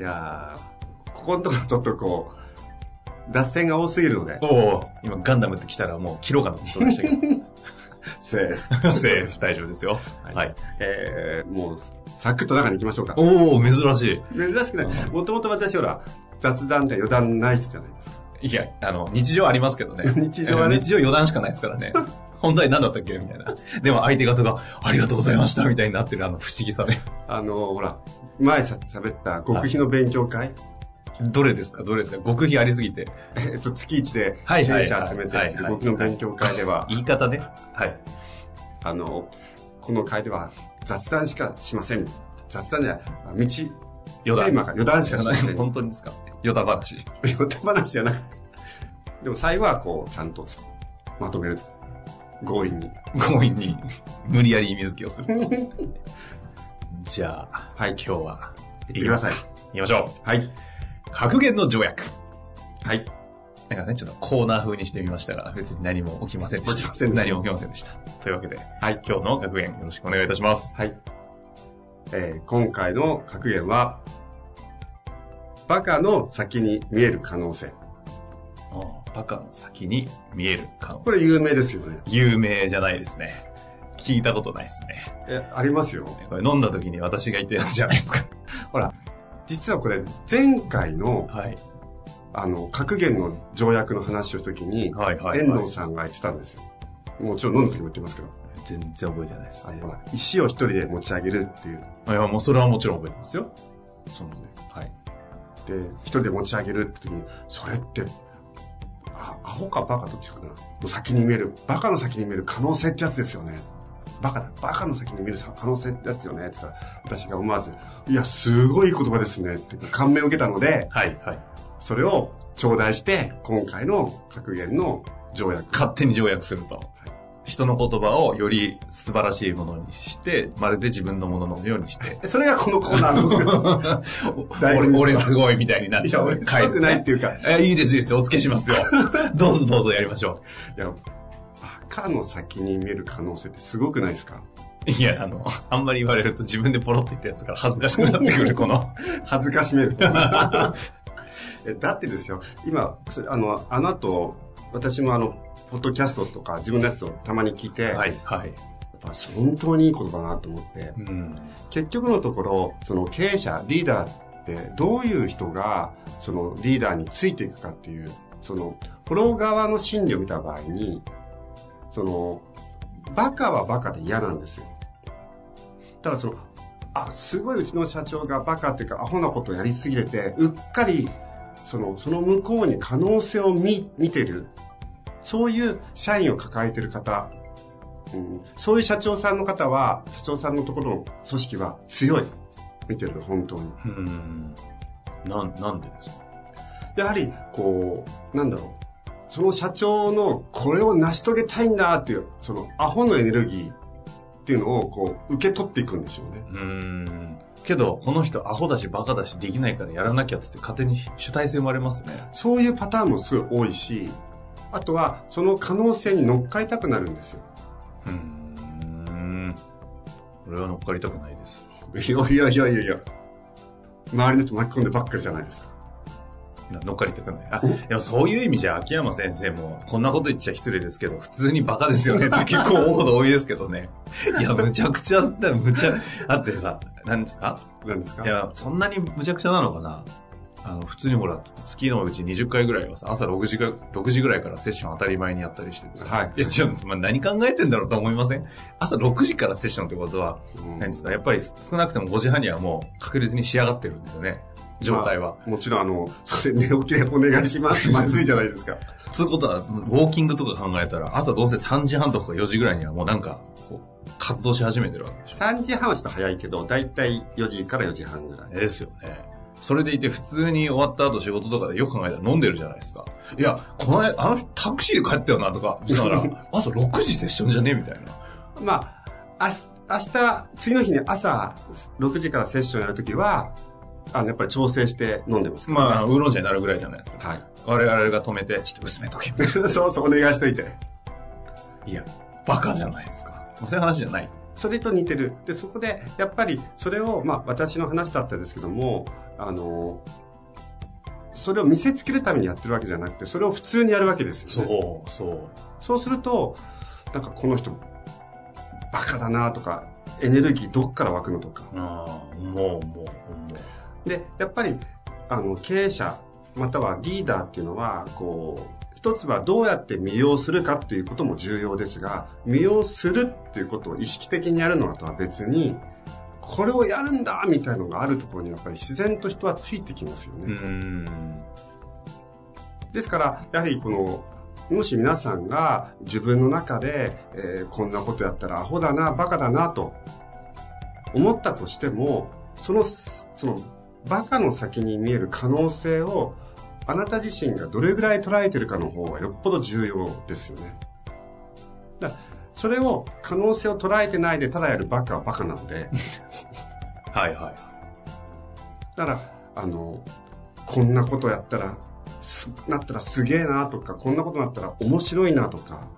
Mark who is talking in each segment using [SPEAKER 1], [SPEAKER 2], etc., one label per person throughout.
[SPEAKER 1] いやー、ここのところちょっとこう、脱線が多すぎるので、
[SPEAKER 2] おお今ガンダムって来たらもうキロがのことでしたけど。
[SPEAKER 1] セーフ。
[SPEAKER 2] セーフ、大丈夫ですよ。はい。
[SPEAKER 1] えー、もう、サクッと中に行きましょうか。
[SPEAKER 2] おお珍しい。
[SPEAKER 1] 珍しくない。もともと私ほら、雑談で余談ない人じゃないですか。
[SPEAKER 2] いや、あの、日常ありますけどね。
[SPEAKER 1] 日常はね
[SPEAKER 2] 日常余談しかないですからね。本題何だったっけみたいな。でも相手方が、ありがとうございましたみたいになってるあの不思議さね。
[SPEAKER 1] あの、ほら、前さ喋った極秘の勉強会、
[SPEAKER 2] どれですか？どれですか？極秘ありすぎて。
[SPEAKER 1] えっと、月一で経営者集めて極秘の勉強会では、
[SPEAKER 2] 言い方ね。はい。
[SPEAKER 1] あの、この会では雑談しかしません。雑談じゃない、道、テ
[SPEAKER 2] 余談。
[SPEAKER 1] ーマが余談しかしません。
[SPEAKER 2] 本当にですか？余談話。
[SPEAKER 1] 余談話じゃなくて。でも最後はこう、ちゃんとつまとめる。強引に。
[SPEAKER 2] 強引に、無理やり意味付けをする。じゃあ、
[SPEAKER 1] はい
[SPEAKER 2] 今日は、
[SPEAKER 1] 言ってください。
[SPEAKER 2] 行きましょう。
[SPEAKER 1] はい。
[SPEAKER 2] 格言の条約。
[SPEAKER 1] はい。
[SPEAKER 2] なんかね、ちょっとコーナー風にしてみましたが、別に何も起きませんでした。何も起きませんでした。というわけで、
[SPEAKER 1] はい。
[SPEAKER 2] 今日の格言よろしくお願いいたします。
[SPEAKER 1] はい。えー今回の格言は、バカの先に見える可能性。
[SPEAKER 2] バカの先に見える可能性。
[SPEAKER 1] これ有名ですよね。
[SPEAKER 2] 有名じゃないですね。聞いたことないですね。
[SPEAKER 1] え、ありますよ。
[SPEAKER 2] これ飲んだ時に私が言ったやつじゃないですか。
[SPEAKER 1] ほら、実はこれ、前回の、
[SPEAKER 2] はい。
[SPEAKER 1] あの、格言の条約の話をした時に、
[SPEAKER 2] はいはい、はい。
[SPEAKER 1] 遠藤さんが言ってたんですよ。もちろん飲む時も言ってますけど、
[SPEAKER 2] 全然覚えてないですね
[SPEAKER 1] あ石を一人で持ち上げるっていう。
[SPEAKER 2] いや、もうそれはもちろん覚えてますよ。そのね、はい。
[SPEAKER 1] で、一人で持ち上げるって時に、それって、あ、アホかバカどっちかなの先に見える、バカの先に見える可能性ってやつですよね。バカだ、バカの先に見える可能性ってやつよねって言ったら、私が思わず、いや、すごいいい言葉ですねって感銘を受けたので、
[SPEAKER 2] はい、はい。
[SPEAKER 1] それを頂戴して、今回の格言の条約。
[SPEAKER 2] 勝手に条約すると。人の言葉をより素晴らしいものにして、まるで自分のもののようにして。
[SPEAKER 1] それがこのコーナーの
[SPEAKER 2] 俺、俺すごいみたいになっ
[SPEAKER 1] いや、
[SPEAKER 2] ちゃう。
[SPEAKER 1] 俺、強くないっていうか、
[SPEAKER 2] え、いいです、いいです。お付けしますよ。どうぞどうぞやりましょ
[SPEAKER 1] いや、バカの先に見える可能性ってすごくないですか？
[SPEAKER 2] う。いや、あの、あんまり言われると自分でポロって言ったやつから恥ずかしくなってくる、この。
[SPEAKER 1] 恥ずかしめる。えだってですよ、今、そあの、あの後、私もあの、ポッドキャストとか自分のやつをたまに聞いて、
[SPEAKER 2] はい、はい。
[SPEAKER 1] やっぱ本当にいい言葉だなと思って、
[SPEAKER 2] うん。
[SPEAKER 1] 結局のところ、その経営者、リーダーってどういう人が、そのリーダーについていくかっていう、その、フォロー側の心理を見た場合に、その、バカはバカで嫌なんですよ。ただその、あ、すごいうちの社長がバカっていうかアホなことをやりすぎてて、うっかり、その、その向こうに可能性を見、見てる。そういう社員を抱えてる方、うん、そういう社長さんの方は、社長さんのところの組織は強い。見てると本当に。
[SPEAKER 2] うん。なん、なんでですか？
[SPEAKER 1] やはり、こう、なんだろう。その社長のこれを成し遂げたいんだっていう、そのアホのエネルギーっていうのをこう受け取っていくんでしょうね。
[SPEAKER 2] うーん。けど、この人アホだしバカだしできないからやらなきゃっつって勝手に主体性生まれますね。
[SPEAKER 1] そういうパターンもすごい多いし、あとはその可能性に乗っかりたくなるんですよ。
[SPEAKER 2] うーん。俺は乗っかりたくないです。
[SPEAKER 1] いやいやいやいやいや。周りの人巻き込んでばっかりじゃないですか。
[SPEAKER 2] な乗っかりたくない。あ、
[SPEAKER 1] お
[SPEAKER 2] でもそういう意味じゃ秋山先生も、こんなこと言っちゃ失礼ですけど、普通にバカですよねって結構思うこと多いですけどね。いや、むちゃくちゃ、むちゃ、だってさ、何ですか？
[SPEAKER 1] 何ですか？
[SPEAKER 2] いや、そんなにむちゃくちゃなのかな？あの、普通にほら、月のうち20回ぐらいはさ、朝6時が、6時ぐらいからセッション当たり前にやったりしててさ。
[SPEAKER 1] はい
[SPEAKER 2] いや、ちょっと、まあ、何考えてんだろうと思いません朝6時からセッションってことは、
[SPEAKER 1] うん
[SPEAKER 2] 何ですか？やっぱり少なくても5時半にはもう確実に仕上がってるんですよね。状態は。
[SPEAKER 1] まあもちろん、あの、それ寝起きでお願いします。まずいじゃないですか。
[SPEAKER 2] つうことは、ウォーキングとか考えたら、朝どうせ3時半とか4時ぐらいにはもうなんか、活動し始めてるわけでしょ。
[SPEAKER 1] 3時半はちょっと早いけど、だいたい4時から4時半ぐらい。
[SPEAKER 2] ですよね。それでいて普通に終わった後仕事とかでよく考えたら飲んでるじゃないですか。いや、この間、あの人タクシーで帰ったよなとか、だから、朝6時セッションじゃねみたいな。
[SPEAKER 1] まあ、明日、明日、次の日に朝6時からセッションやるときは、あの、やっぱり調整して飲んでます、
[SPEAKER 2] まあ、ウーロン茶になるぐらいじゃないですか。
[SPEAKER 1] はい。
[SPEAKER 2] 我々が止めて、ちょっと薄めとけ。
[SPEAKER 1] そ うそう、お願いしといて。
[SPEAKER 2] いや、バカじゃないですか。まあそういう話じゃない。
[SPEAKER 1] それと似てる。で、そこで、やっぱり、それを、まあ、私の話だったんですけども、あの、それを見せつけるためにやってるわけじゃなくて、それを普通にやるわけですよ、ね。
[SPEAKER 2] う、そう。
[SPEAKER 1] そうすると、なんかこの人、バカだなとか、エネルギーどっから湧くのとか。
[SPEAKER 2] ああ、もう、もう、も
[SPEAKER 1] で、やっぱり、あの、経営者、またはリーダーっていうのは、こう、一つはどうやって魅了するかっていうことも重要ですが、魅了するっていうことを意識的にやるのとは別に、これをやるんだみたいなのがあるところにやっぱり自然と人はついてきますよね。ですから、やはりこの、もし皆さんが自分の中で、えーこんなことやったらアホだな、バカだなと思ったとしても、その、その、バカの先に見える可能性を、あなた自身がどれぐらい捉えてるかの方がよっぽど重要ですよね。だそれを、可能性を捉えてないでただやるバカはバカなので、
[SPEAKER 2] はいはい。
[SPEAKER 1] だから、あの、こんなことやったら、す、なったらすげえなとか、こんなことなったら面白いなとか、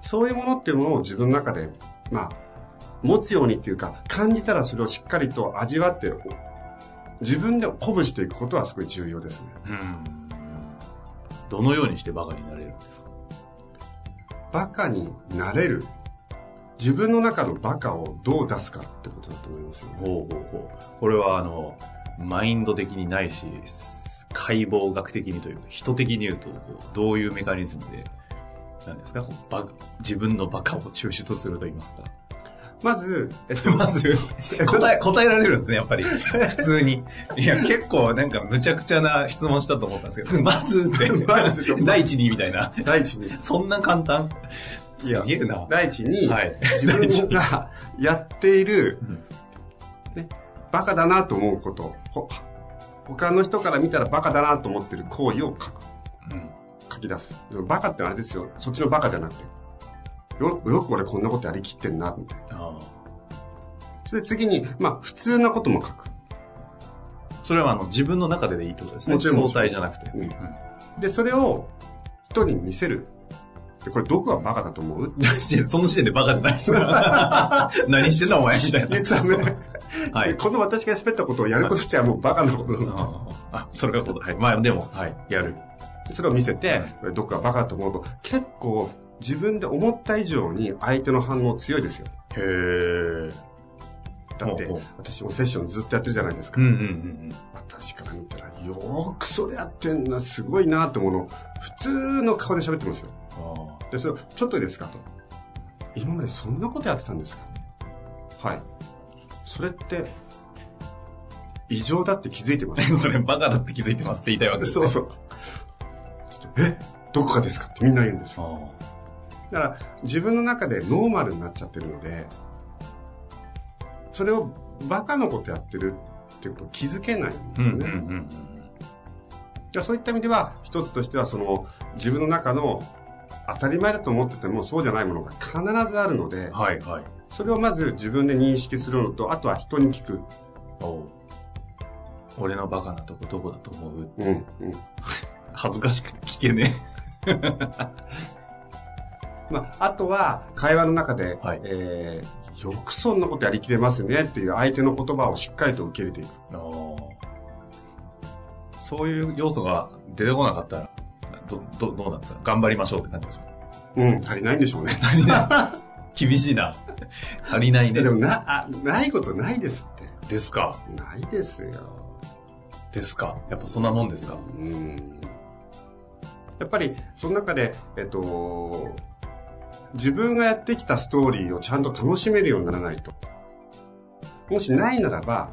[SPEAKER 1] そういうものっていうものを自分の中で、まあ、持つようにっていうか、感じたらそれをしっかりと味わって、自分で鼓舞していくことはすごい重要ですね。
[SPEAKER 2] うん。どのようにしてバカになれるんですか？
[SPEAKER 1] バカになれる？自分の中のバカをどう出すかってことだと思いますよね。
[SPEAKER 2] ほうほうほう。これはあの、マインド的にないし、解剖学的にというか、人的に言うと、どういうメカニズムで、なんですか？自分のバカを抽出すると言いますか？
[SPEAKER 1] まず、えっと、
[SPEAKER 2] まず、答え、答えられるんですね、やっぱり。普通に。いや、結構なんか無茶苦茶な質問したと思ったんですけど、まずって、
[SPEAKER 1] まず
[SPEAKER 2] 第一にみたいな。
[SPEAKER 1] 第一に、
[SPEAKER 2] そんな簡単？
[SPEAKER 1] いや
[SPEAKER 2] すげえな。
[SPEAKER 1] 第一に、
[SPEAKER 2] はい。
[SPEAKER 1] 自分がやっている
[SPEAKER 2] うん、
[SPEAKER 1] ね、バカだなと思うこと、ほ他の人から見たらバカだなと思ってる行為を書く、
[SPEAKER 2] うん
[SPEAKER 1] 書き出す。バカってあれですよ、そっちのバカじゃなくて、よよく俺こんなことやりきってんな、みたいな。それで次に、まあ、普通なことも書く。
[SPEAKER 2] それはあの自分の中ででいいってことですね。
[SPEAKER 1] もちろん
[SPEAKER 2] 相対じゃなくて。
[SPEAKER 1] うんで、それを人に見せる。でこれどこがバカだと思う？
[SPEAKER 2] その時点でバカじゃないですか。何してんだお前みたいな
[SPEAKER 1] 言。っちゃうね。
[SPEAKER 2] はい
[SPEAKER 1] でこの私が喋ったことをやることしてはもうバカなこと。
[SPEAKER 2] ああ、それがこと。はい。まあでも、はい。やる。
[SPEAKER 1] それを見せて、これどこがバカだと思うと、結構自分で思った以上に相手の反応強いですよ。
[SPEAKER 2] へえ。
[SPEAKER 1] だって私もセッションずっとやってるじゃないですか。
[SPEAKER 2] うんうんうん
[SPEAKER 1] 私から見たら、よーくそれやってんな、すごいなってものを、普通の顔で喋ってますよ。で、それを、ちょっといいですかと。今までそんなことやってたんですか？はい。それって、異常だって気づいてます
[SPEAKER 2] あ。それバカだって気づいてますって言いたいわけです、ね。
[SPEAKER 1] そうそう。え？どこかですかってみんな言うんです。
[SPEAKER 2] あ
[SPEAKER 1] だから、自分の中でノーマルになっちゃってるので、それをバカのことやってるっていうことを気づけないん
[SPEAKER 2] あ。
[SPEAKER 1] ですね。
[SPEAKER 2] うんう
[SPEAKER 1] そういった意味では、一つとしては、その、自分の中の当たり前だと思っててもそうじゃないものが必ずあるので、
[SPEAKER 2] はいはい。
[SPEAKER 1] それをまず自分で認識するのと、あとは人に聞く。
[SPEAKER 2] 俺のバカなとこどこだと思う？
[SPEAKER 1] うん、うん。
[SPEAKER 2] 恥ずかしくて聞けね
[SPEAKER 1] まあ、あとは、会話の中で、
[SPEAKER 2] はい
[SPEAKER 1] えー、よくそんなことやりきれますねっていう相手の言葉をしっかりと受け入れていく。
[SPEAKER 2] そういう要素が出てこなかったら、ど、ど、どうなんですか？頑張りましょうって感じですか？
[SPEAKER 1] うん、足りないんでしょうね。
[SPEAKER 2] 足りない。厳しいな。足りないね
[SPEAKER 1] で。もな、あ、ないことないですって。
[SPEAKER 2] ですか？
[SPEAKER 1] ないですよ。
[SPEAKER 2] ですか？やっぱそんなもんですか？
[SPEAKER 1] うんやっぱり、その中で、えっと、自分がやってきたストーリーをちゃんと楽しめるようにならないと。もしないならば、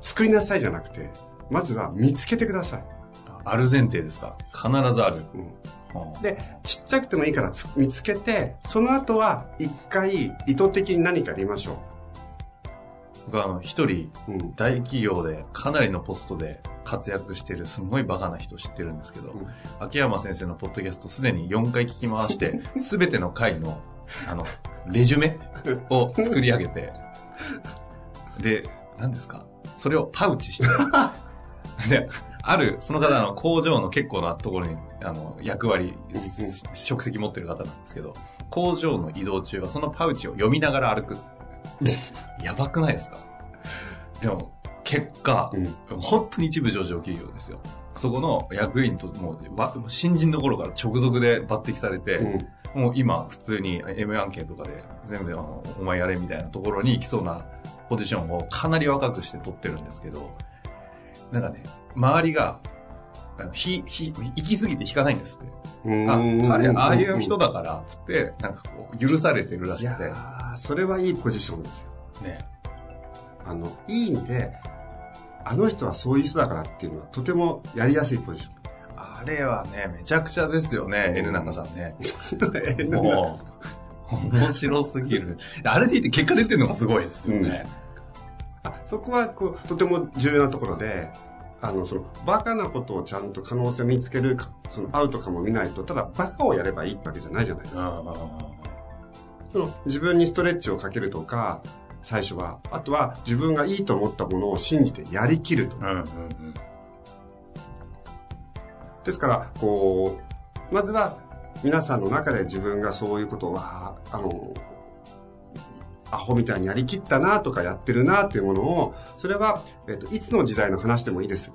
[SPEAKER 1] 作りなさいじゃなくて、まずは見つけてください。
[SPEAKER 2] ある前提ですか？必ずある。
[SPEAKER 1] うん
[SPEAKER 2] はあ
[SPEAKER 1] で、ちっちゃくてもいいからつ見つけて、その後は一回意図的に何かやりましょ
[SPEAKER 2] 僕はあの、一人。大企業でかなりのポストで活躍してるすごいバカな人知ってるんですけど、
[SPEAKER 1] うん
[SPEAKER 2] 秋山先生のポッドキャストすでに4回聞き回して、すべての回の、あの、レジュメを作り上げて、で、何ですか？それをパウチして、で、ある、その方の工場の結構なところに、あの、役割、職責持ってる方なんですけど、工場の移動中はそのパウチを読みながら歩く。やばくないですか？でも、結果、
[SPEAKER 1] うん。
[SPEAKER 2] 本当に一部上場企業ですよ。そこの役員ともうわ新人の頃から直属で抜擢されて、
[SPEAKER 1] うん。
[SPEAKER 2] もう今普通に M 案件とかで全部あのお前やれみたいなところに来そうなポジションをかなり若くして取ってるんですけど、なんかね、周りが、ひ、ひ、行き過ぎて引かないんですって。
[SPEAKER 1] うん
[SPEAKER 2] あ、彼、ああいう人だから、つって、なんかこう、許されてるら
[SPEAKER 1] いや
[SPEAKER 2] しくて。
[SPEAKER 1] ーそれはいいポジションですよ。
[SPEAKER 2] ね。
[SPEAKER 1] あの、いい意味で、あの人はそういう人だからっていうのはとてもやりやすいポジシ
[SPEAKER 2] あれはね、めちゃくちゃですよね、N 中さんね。
[SPEAKER 1] ョン。
[SPEAKER 2] もう、面白すぎる。あれでいて結果出てるのがすごいですよね。
[SPEAKER 1] あそこはこうとても重要なところで、あの、その、バカなことをちゃんと可能性を見つけるか、その、アウトかも見ないと、ただ、バカをやればいいってわけじゃないじゃないですか。その、自分にストレッチをかけるとか、最初は。あとは、自分がいいと思ったものを信じてやりきると。
[SPEAKER 2] うんうんうん
[SPEAKER 1] ですから、こう、まずは、皆さんの中で自分がそういうことは、あの、アホみたいにやりきったなとかやってるなっていうものを、それは、えっと、いつの時代の話でもいいです。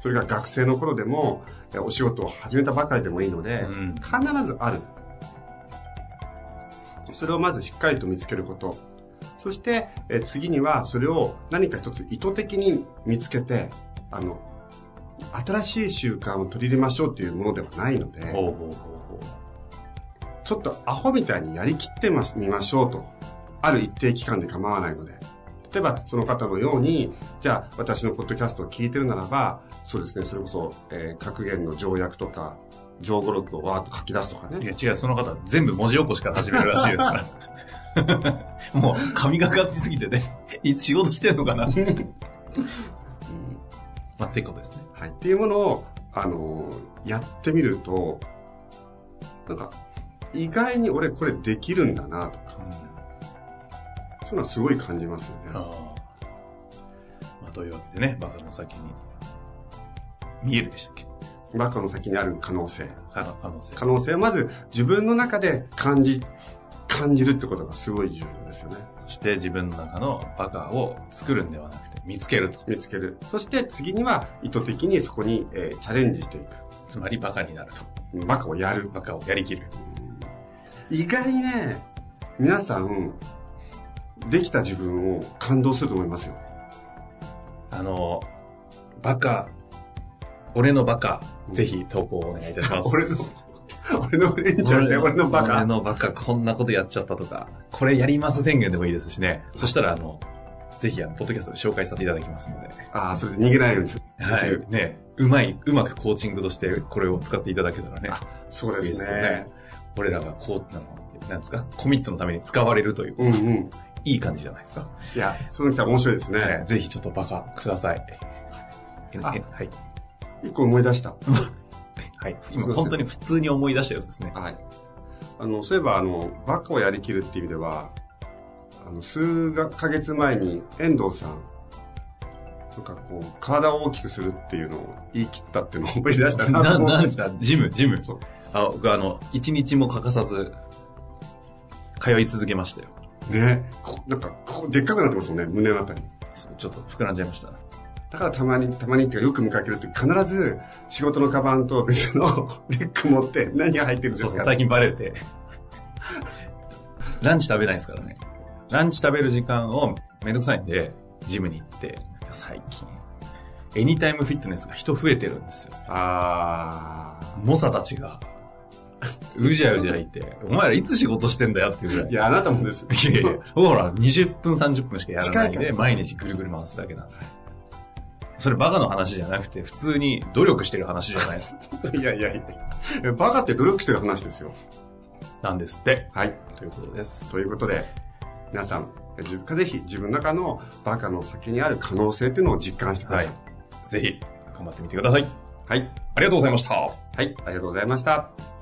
[SPEAKER 1] それが学生の頃でも、えお仕事を始めたばかりでもいいので、
[SPEAKER 2] うん
[SPEAKER 1] 必ずある。それをまずしっかりと見つけること。そして、え次にはそれを何か一つ意図的に見つけて、あの、新しい習慣を取り入れましょうっていうものではないので、ちょっとアホみたいにやりきってみましょうと。ある一定期間で構わないので。例えば、その方のように、じゃあ、私のポッドキャストを聞いてるならば、そうですね、それこそ、えー格言の条約とか、上語録をわーっと書き出すとか
[SPEAKER 2] う。い
[SPEAKER 1] ね。
[SPEAKER 2] や違う、その方全部文字起こしから始めるらしいですから。もう、神がかりすぎてね、いつ仕事してんのかな。まあ、ってことですね。
[SPEAKER 1] はい。っていうものを、あのーやってみると、なんか、意外に俺これできるんだなとか、そういうのはすごい感じますよね。
[SPEAKER 2] ああまあ、というわけでね、バカの先に、見えるでしたっけ？
[SPEAKER 1] バカの先にある可能性。
[SPEAKER 2] 可能可能性。
[SPEAKER 1] 可能性をまず自分の中で感じ、感じるってことがすごい重要ですよね。
[SPEAKER 2] そして自分の中のバカを作るんではなくて、見つけると。
[SPEAKER 1] 見つける。そして次には意図的にそこに、えーチャレンジしていく。
[SPEAKER 2] つまりバカになると。
[SPEAKER 1] バカをやる。
[SPEAKER 2] バカをやりきる。
[SPEAKER 1] 意外にね、皆さん、できた自分を感動すると思いますよ。
[SPEAKER 2] あの、バカ、俺のバカ、ぜひ投稿お願いいたします。
[SPEAKER 1] 俺の、俺のレンジャーで俺のバ
[SPEAKER 2] 俺
[SPEAKER 1] カ。
[SPEAKER 2] のバカ、こんなことやっちゃったとか、これやります宣言でもいいですしね。そしたら、あの、ぜひ、あの、ポッドキャストで紹介させていただきますので。
[SPEAKER 1] ああ、それで逃げないようにする。
[SPEAKER 2] はい。ね、うまい、うまくコーチングとしてこれを使っていただけたらね。
[SPEAKER 1] そうです
[SPEAKER 2] いいですよ
[SPEAKER 1] ね
[SPEAKER 2] ね。俺らがこう、あの、なんですか、コミットのために使われるという、
[SPEAKER 1] うんうん。
[SPEAKER 2] いい感じじゃないですか。
[SPEAKER 1] いや、その人は面白いですね。
[SPEAKER 2] ね、ぜひちょっとバカください。はい。
[SPEAKER 1] 一個思い出した。
[SPEAKER 2] はい。今本当に普通に思い出したやつですね。
[SPEAKER 1] はい。あの、そういえば、あの、バカをやりきるっていう意味では、あの、数がヶ月前に遠藤さん、なんかこう、体を大きくするっていうのを言い切ったっていうのを思い出したな
[SPEAKER 2] な、なんですか？ジム、ジム
[SPEAKER 1] そう。
[SPEAKER 2] あ、僕あの、一日も欠かさず、通い続けましたよ。
[SPEAKER 1] ね。こなんか、ここでっかくなってますもんね、胸のあたり。
[SPEAKER 2] そうちょっと膨らんじゃいました。
[SPEAKER 1] だからたまに、たまにっていうかよく見かけると必ず仕事のカバンと別のリュック持って何が入ってるんで
[SPEAKER 2] そうそう、
[SPEAKER 1] すか
[SPEAKER 2] 最近バレて。ランチ食べないですからね。ランチ食べる時間をめんどくさいんで、ジムに行って、最近、エニタイムフィットネスが人増えてるんですよ。
[SPEAKER 1] あ
[SPEAKER 2] 猛者たちが、うじゃうじゃいて、お前らいつ仕事してんだよっていうぐらい。
[SPEAKER 1] ーいや、あなたもです。
[SPEAKER 2] いやいや、ほら、20分30分しかやらないで、毎日ぐるぐる回すだけなんで。それバカの話じゃなくて、普通に努力してる話じゃないです。
[SPEAKER 1] いやいやいや。バカって努力してる話ですよ。
[SPEAKER 2] なんですって。
[SPEAKER 1] はい。
[SPEAKER 2] ということです。
[SPEAKER 1] ということで、皆さん、ぜひ自分の中のバカの先にある可能性っていうのを実感してください。
[SPEAKER 2] ぜひ、頑張ってみてください。
[SPEAKER 1] はい。
[SPEAKER 2] ありがとうございました。
[SPEAKER 1] はい。ありがとうございました。